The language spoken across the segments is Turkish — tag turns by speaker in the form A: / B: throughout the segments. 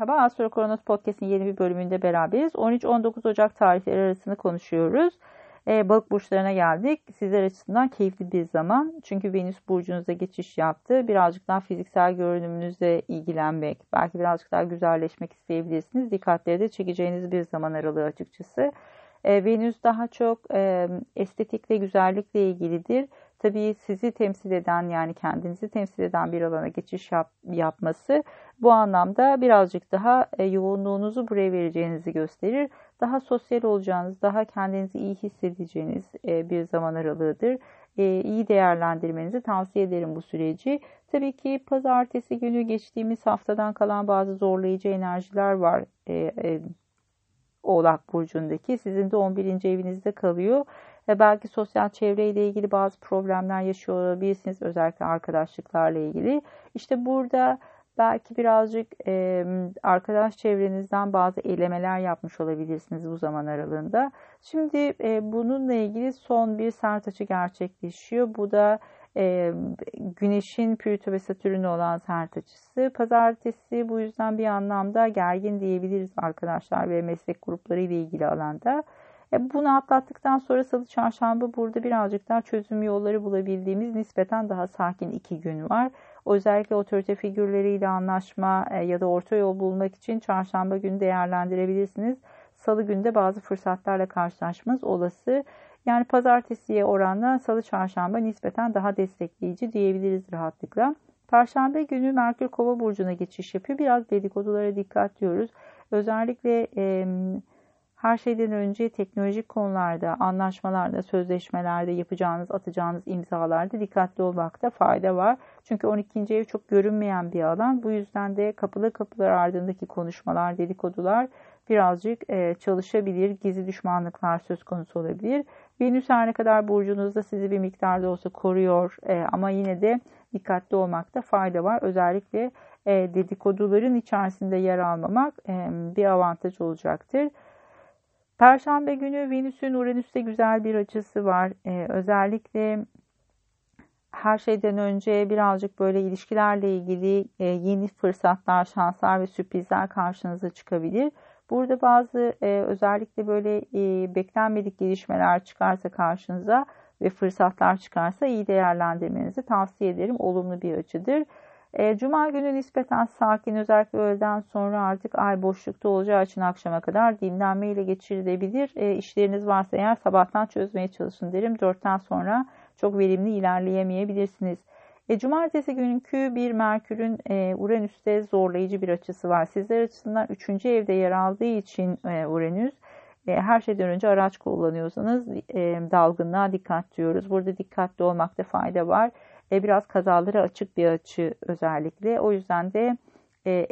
A: Merhaba, Astro Kronos Podcast'in yeni bir bölümünde beraberiz. 13-19 Ocak tarihleri arasını konuşuyoruz. Ee, balık burçlarına geldik. Sizler açısından keyifli bir zaman. Çünkü Venüs burcunuzda geçiş yaptı. Birazcık daha fiziksel görünümünüzle ilgilenmek, belki birazcık daha güzelleşmek isteyebilirsiniz. Dikkatleri de çekeceğiniz bir zaman aralığı açıkçası. Ee, Venüs daha çok e, estetikle, güzellikle ilgilidir tabii sizi temsil eden yani kendinizi temsil eden bir alana geçiş yap, yapması bu anlamda birazcık daha e, yoğunluğunuzu buraya vereceğinizi gösterir. Daha sosyal olacağınız, daha kendinizi iyi hissedeceğiniz e, bir zaman aralığıdır. E, iyi değerlendirmenizi tavsiye ederim bu süreci. Tabii ki pazartesi günü geçtiğimiz haftadan kalan bazı zorlayıcı enerjiler var. E, e, Oğlak Burcu'ndaki sizin de 11. evinizde kalıyor ve belki sosyal çevreyle ilgili bazı problemler yaşıyor olabilirsiniz. Özellikle arkadaşlıklarla ilgili. İşte burada belki birazcık e, arkadaş çevrenizden bazı elemeler yapmış olabilirsiniz bu zaman aralığında. Şimdi e, bununla ilgili son bir sert açı gerçekleşiyor. Bu da e, Güneş'in Plüto ve Satürn'ü olan sert açısı. Pazartesi bu yüzden bir anlamda gergin diyebiliriz arkadaşlar ve meslek grupları ile ilgili alanda. E, bunu atlattıktan sonra salı çarşamba burada birazcık daha çözüm yolları bulabildiğimiz nispeten daha sakin iki gün var. Özellikle otorite figürleriyle anlaşma e, ya da orta yol bulmak için çarşamba günü değerlendirebilirsiniz. Salı günde bazı fırsatlarla karşılaşmanız olası. Yani pazartesiye oranla salı çarşamba nispeten daha destekleyici diyebiliriz rahatlıkla. Perşembe günü Merkür Kova burcuna geçiş yapıyor. Biraz dedikodulara dikkat diyoruz. Özellikle e, her şeyden önce teknolojik konularda, anlaşmalarda, sözleşmelerde yapacağınız, atacağınız imzalarda dikkatli olmakta fayda var. Çünkü 12. ev çok görünmeyen bir alan. Bu yüzden de kapılı kapılar ardındaki konuşmalar, dedikodular birazcık e, çalışabilir. Gizli düşmanlıklar söz konusu olabilir. Venüs her ne kadar burcunuzda sizi bir miktarda olsa koruyor e, ama yine de dikkatli olmakta fayda var. Özellikle e, dedikoduların içerisinde yer almamak bir avantaj olacaktır. Perşembe günü Venüs'ün Uranüs'te güzel bir açısı var. Ee, özellikle her şeyden önce birazcık böyle ilişkilerle ilgili e, yeni fırsatlar, şanslar ve sürprizler karşınıza çıkabilir. Burada bazı e, özellikle böyle e, beklenmedik gelişmeler çıkarsa karşınıza ve fırsatlar çıkarsa iyi değerlendirmenizi tavsiye ederim. Olumlu bir açıdır. E, Cuma günü nispeten sakin özellikle öğleden sonra artık ay boşlukta olacağı için akşama kadar dinlenmeyle geçirilebilir. E, işleriniz varsa eğer sabahtan çözmeye çalışın derim. Dörtten sonra çok verimli ilerleyemeyebilirsiniz. E, cumartesi günkü bir Merkür'ün e, Uranüs'te zorlayıcı bir açısı var. Sizler açısından 3. evde yer aldığı için e, Uranüs e, her şeyden önce araç kullanıyorsanız e, dalgınlığa dikkat diyoruz. Burada dikkatli olmakta fayda var e, biraz kazalara açık bir açı özellikle. O yüzden de e,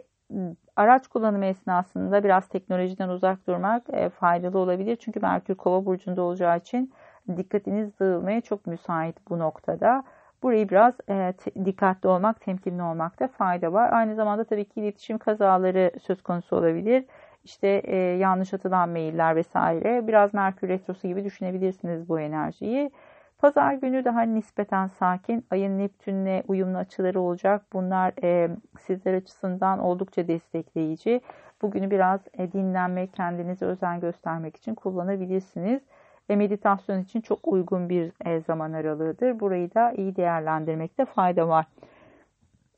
A: araç kullanımı esnasında biraz teknolojiden uzak durmak e, faydalı olabilir. Çünkü Merkür Kova burcunda olacağı için dikkatiniz dağılmaya çok müsait bu noktada. Burayı biraz e, dikkatli olmak, temkinli olmakta fayda var. Aynı zamanda tabii ki iletişim kazaları söz konusu olabilir. İşte e, yanlış atılan mailler vesaire. Biraz Merkür Retrosu gibi düşünebilirsiniz bu enerjiyi. Pazar günü daha nispeten sakin. Ayın Neptün'le uyumlu açıları olacak. Bunlar e, sizler açısından oldukça destekleyici. Bugünü biraz e, dinlenmek, kendinize özen göstermek için kullanabilirsiniz. E, meditasyon için çok uygun bir e, zaman aralığıdır. Burayı da iyi değerlendirmekte fayda var.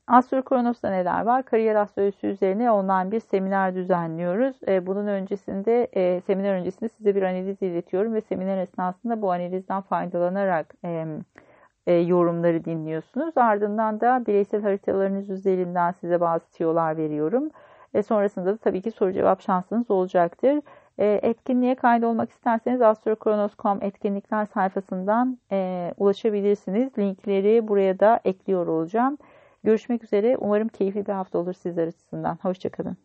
A: Astro Kronos'ta neler var? Kariyer astrolojisi üzerine online bir seminer düzenliyoruz. E, bunun öncesinde, e, seminer öncesinde size bir analiz iletiyorum ve seminer esnasında bu analizden faydalanarak e, yorumları dinliyorsunuz. Ardından da bireysel haritalarınız üzerinden size bazı tiyolar veriyorum. E, sonrasında da tabii ki soru cevap şansınız olacaktır. E, etkinliğe kaydolmak isterseniz astrokronos.com etkinlikler sayfasından e, ulaşabilirsiniz. Linkleri buraya da ekliyor olacağım. Görüşmek üzere. Umarım keyifli bir hafta olur sizler açısından. Hoşçakalın.